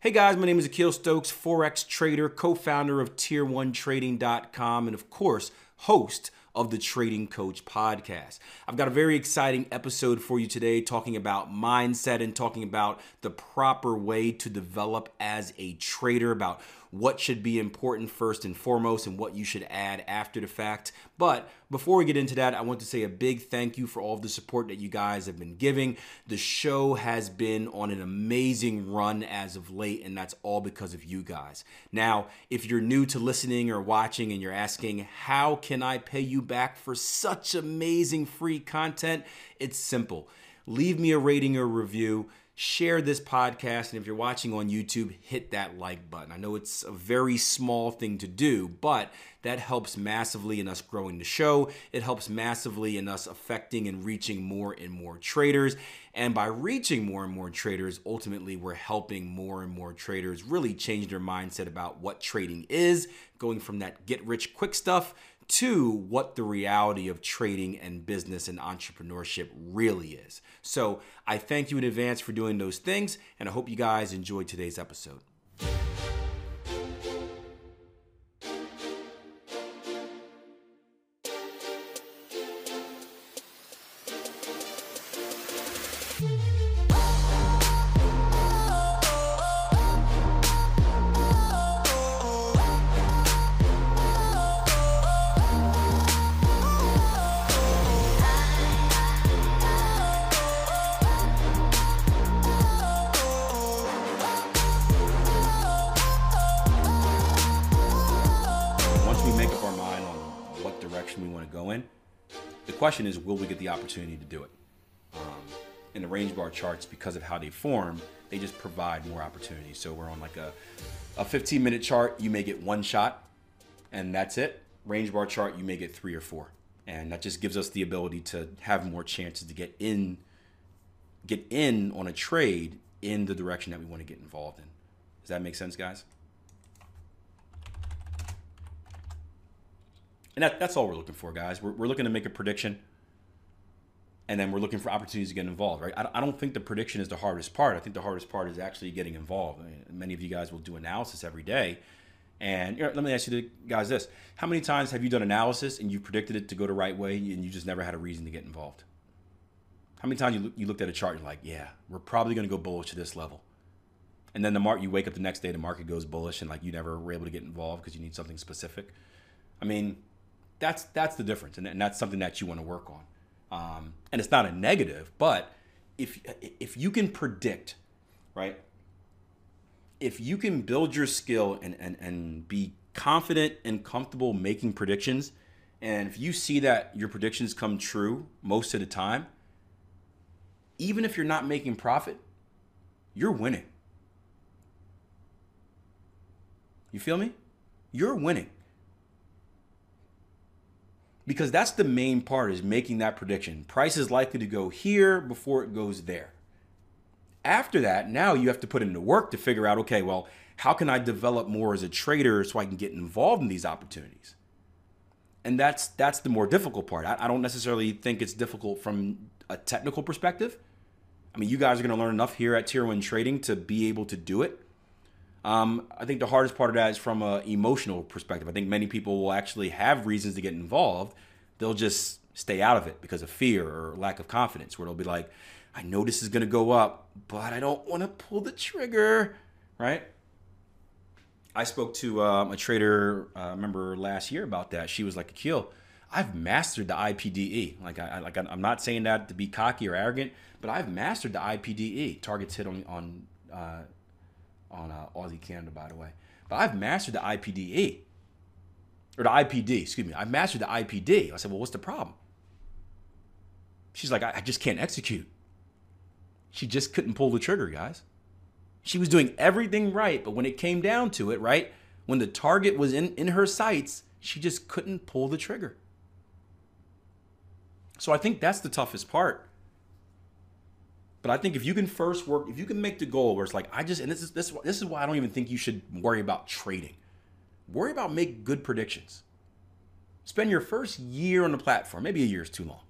Hey guys, my name is Akil Stokes, Forex trader, co founder of Tier1Trading.com, and of course, host of the Trading Coach podcast. I've got a very exciting episode for you today talking about mindset and talking about the proper way to develop as a trader, about what should be important first and foremost and what you should add after the fact. But before we get into that, I want to say a big thank you for all of the support that you guys have been giving. The show has been on an amazing run as of late, and that's all because of you guys. Now, if you're new to listening or watching and you're asking, how can I pay you back for such amazing free content? It's simple. Leave me a rating or review share this podcast. And if you're watching on YouTube, hit that like button. I know it's a very small thing to do, but that helps massively in us growing the show. It helps massively in us affecting and reaching more and more traders. And by reaching more and more traders, ultimately, we're helping more and more traders really change their mindset about what trading is, going from that get rich quick stuff to what the reality of trading and business and entrepreneurship really is. So I thank you in advance for doing those things, and I hope you guys enjoyed today's episode. Question is, will we get the opportunity to do it? Um, in the range bar charts, because of how they form, they just provide more opportunities. So we're on like a, a 15 minute chart, you may get one shot, and that's it. Range bar chart, you may get three or four. And that just gives us the ability to have more chances to get in, get in on a trade in the direction that we want to get involved in. Does that make sense, guys? And that, that's all we're looking for, guys. We're, we're looking to make a prediction, and then we're looking for opportunities to get involved, right? I, I don't think the prediction is the hardest part. I think the hardest part is actually getting involved. I mean, many of you guys will do analysis every day. And you know, let me ask you guys this How many times have you done analysis and you predicted it to go the right way and you just never had a reason to get involved? How many times you, you looked at a chart and you're like, yeah, we're probably going to go bullish to this level. And then the market, you wake up the next day, the market goes bullish and like you never were able to get involved because you need something specific. I mean, that's that's the difference, and, and that's something that you want to work on. Um, and it's not a negative, but if if you can predict, right? If you can build your skill and and and be confident and comfortable making predictions, and if you see that your predictions come true most of the time, even if you're not making profit, you're winning. You feel me? You're winning because that's the main part is making that prediction. Price is likely to go here before it goes there. After that, now you have to put in the work to figure out okay, well, how can I develop more as a trader so I can get involved in these opportunities? And that's that's the more difficult part. I, I don't necessarily think it's difficult from a technical perspective. I mean, you guys are going to learn enough here at Tier One Trading to be able to do it. Um, I think the hardest part of that is from an emotional perspective. I think many people will actually have reasons to get involved. They'll just stay out of it because of fear or lack of confidence, where they'll be like, I know this is going to go up, but I don't want to pull the trigger, right? I spoke to um, a trader, uh, remember last year about that. She was like, Akil, I've mastered the IPDE. Like, I, like I'm not saying that to be cocky or arrogant, but I've mastered the IPDE. Targets hit on on uh, on uh, Aussie Canada, by the way. But I've mastered the IPDE or the IPD, excuse me. I've mastered the IPD. I said, well, what's the problem? She's like, I, I just can't execute. She just couldn't pull the trigger, guys. She was doing everything right, but when it came down to it, right, when the target was in, in her sights, she just couldn't pull the trigger. So I think that's the toughest part. But I think if you can first work, if you can make the goal where it's like, I just, and this is this, this is why I don't even think you should worry about trading. Worry about make good predictions. Spend your first year on the platform. Maybe a year is too long,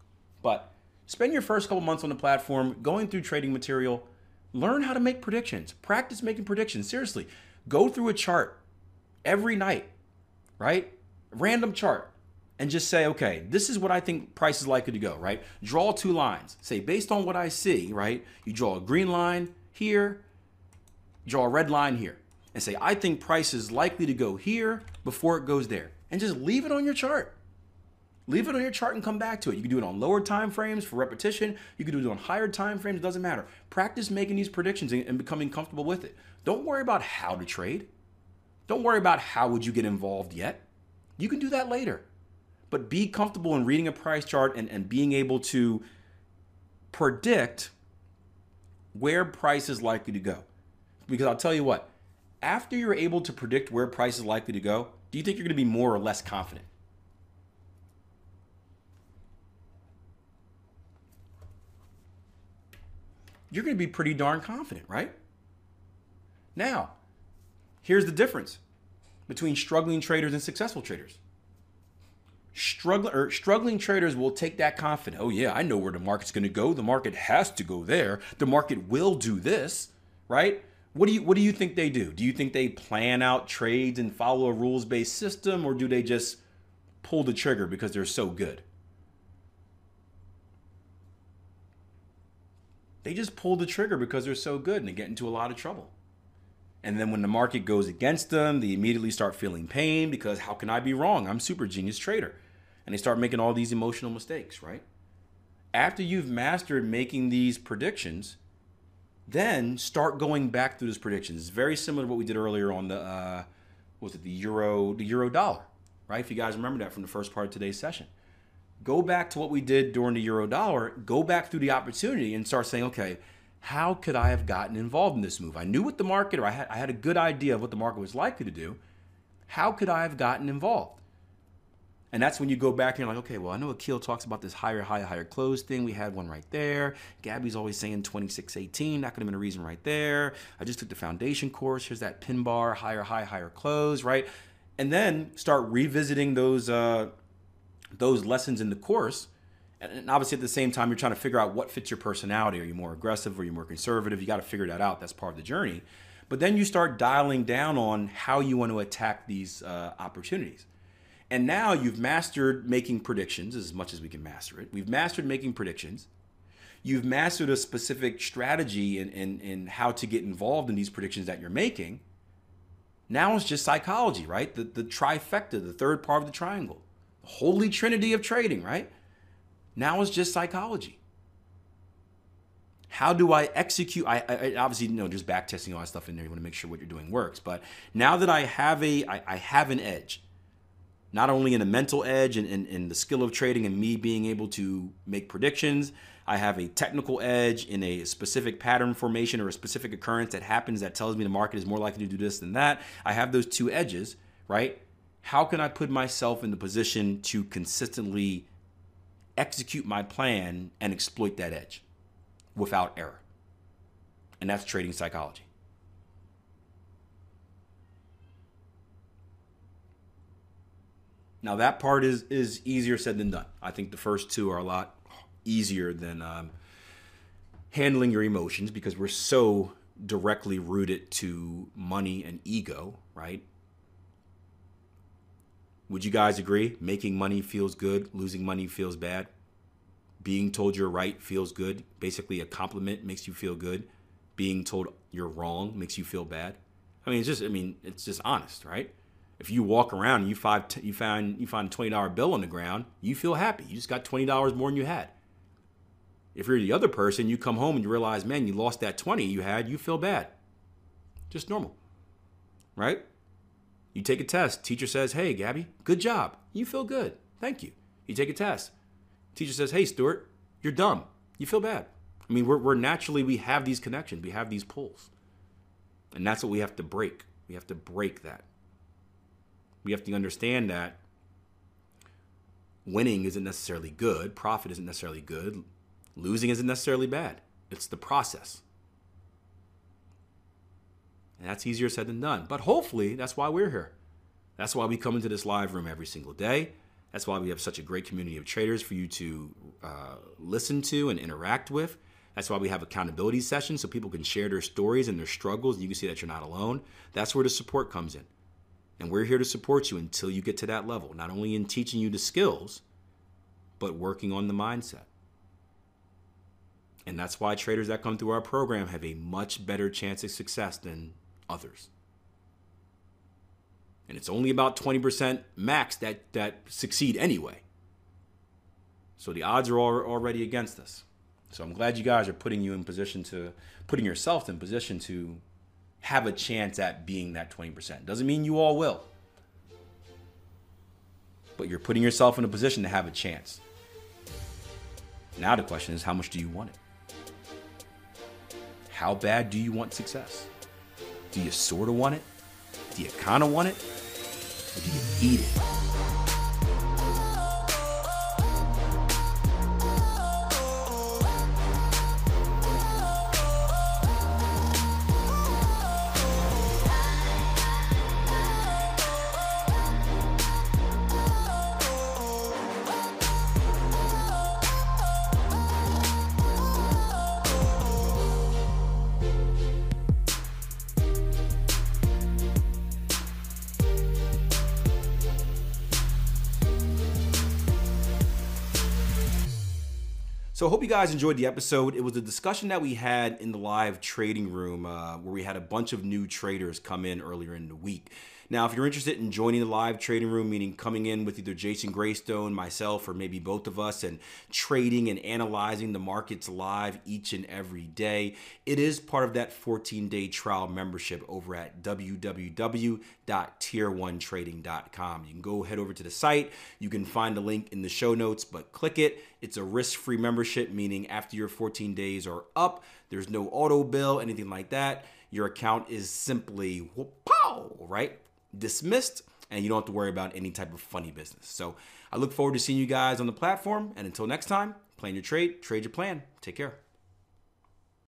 but spend your first couple months on the platform going through trading material. Learn how to make predictions. Practice making predictions. Seriously, go through a chart every night, right? Random chart and just say, okay, this is what I think price is likely to go, right? Draw two lines. Say, based on what I see, right? You draw a green line here, draw a red line here, and say, I think price is likely to go here before it goes there. And just leave it on your chart. Leave it on your chart and come back to it. You can do it on lower time frames for repetition. You can do it on higher time frames. It doesn't matter. Practice making these predictions and becoming comfortable with it. Don't worry about how to trade. Don't worry about how would you get involved yet. You can do that later but be comfortable in reading a price chart and, and being able to predict where price is likely to go. Because I'll tell you what, after you're able to predict where price is likely to go, do you think you're going to be more or less confident? You're going to be pretty darn confident, right? Now, here's the difference between struggling traders and successful traders struggling or er, struggling traders will take that confidence. Oh yeah, I know where the market's going to go. The market has to go there. The market will do this, right? What do you what do you think they do? Do you think they plan out trades and follow a rules-based system or do they just pull the trigger because they're so good? They just pull the trigger because they're so good and they get into a lot of trouble. And then when the market goes against them, they immediately start feeling pain because how can I be wrong? I'm super genius trader and they start making all these emotional mistakes, right? After you've mastered making these predictions, then start going back through those predictions. It's very similar to what we did earlier on the uh, was it the euro the euro dollar, right? If you guys remember that from the first part of today's session, go back to what we did during the euro dollar. Go back through the opportunity and start saying, okay, how could I have gotten involved in this move? I knew what the market, or I had I had a good idea of what the market was likely to do. How could I have gotten involved? And that's when you go back and you're like, okay, well, I know Akil talks about this higher, higher, higher close thing. We had one right there. Gabby's always saying 2618. That could have been a reason right there. I just took the foundation course. Here's that pin bar, higher, high, higher close, right? And then start revisiting those uh, those lessons in the course. And obviously, at the same time, you're trying to figure out what fits your personality. Are you more aggressive? Are you more conservative? You got to figure that out. That's part of the journey. But then you start dialing down on how you want to attack these uh, opportunities. And now you've mastered making predictions as much as we can master it. We've mastered making predictions. You've mastered a specific strategy in, in, in how to get involved in these predictions that you're making. Now it's just psychology, right? The, the trifecta, the third part of the triangle, the holy trinity of trading, right? Now it's just psychology. How do I execute? I, I obviously you know there's back testing all that stuff in there. You want to make sure what you're doing works. But now that I have a I, I have an edge, not only in the mental edge and in the skill of trading and me being able to make predictions. I have a technical edge in a specific pattern formation or a specific occurrence that happens that tells me the market is more likely to do this than that. I have those two edges, right? How can I put myself in the position to consistently execute my plan and exploit that edge without error? And that's trading psychology. Now that part is is easier said than done. I think the first two are a lot easier than um, handling your emotions because we're so directly rooted to money and ego, right? Would you guys agree? Making money feels good, losing money feels bad. Being told you're right feels good. Basically, a compliment makes you feel good. Being told you're wrong makes you feel bad. I mean, it's just, I mean, it's just honest, right? If you walk around and you find you find you find a twenty dollar bill on the ground, you feel happy. You just got twenty dollars more than you had. If you're the other person, you come home and you realize, man, you lost that twenty you had. You feel bad. Just normal, right? You take a test. Teacher says, "Hey, Gabby, good job." You feel good. Thank you. You take a test. Teacher says, "Hey, Stuart, you're dumb." You feel bad. I mean, we're, we're naturally we have these connections. We have these pulls. And that's what we have to break. We have to break that. We have to understand that winning isn't necessarily good, profit isn't necessarily good, losing isn't necessarily bad. It's the process. And that's easier said than done. But hopefully, that's why we're here. That's why we come into this live room every single day. That's why we have such a great community of traders for you to uh, listen to and interact with. That's why we have accountability sessions so people can share their stories and their struggles and you can see that you're not alone. That's where the support comes in. And we're here to support you until you get to that level, not only in teaching you the skills, but working on the mindset. And that's why traders that come through our program have a much better chance of success than others. And it's only about 20% max that, that succeed anyway. So the odds are already against us. So I'm glad you guys are putting you in position to putting yourself in position to have a chance at being that 20%. Doesn't mean you all will. But you're putting yourself in a position to have a chance. Now the question is how much do you want it? How bad do you want success? Do you sort of want it? Do you kind of want it? Or do you eat it? So I hope you guys enjoyed the episode. It was a discussion that we had in the live trading room uh, where we had a bunch of new traders come in earlier in the week. Now, if you're interested in joining the live trading room, meaning coming in with either Jason Graystone, myself, or maybe both of us, and trading and analyzing the markets live each and every day, it is part of that 14 day trial membership over at www.tier1trading.com. You can go head over to the site. You can find the link in the show notes, but click it. It's a risk free membership, meaning after your 14 days are up, there's no auto bill, anything like that. Your account is simply whoop, pow, right? Dismissed and you don't have to worry about any type of funny business. So I look forward to seeing you guys on the platform. And until next time, plan your trade, trade your plan. Take care.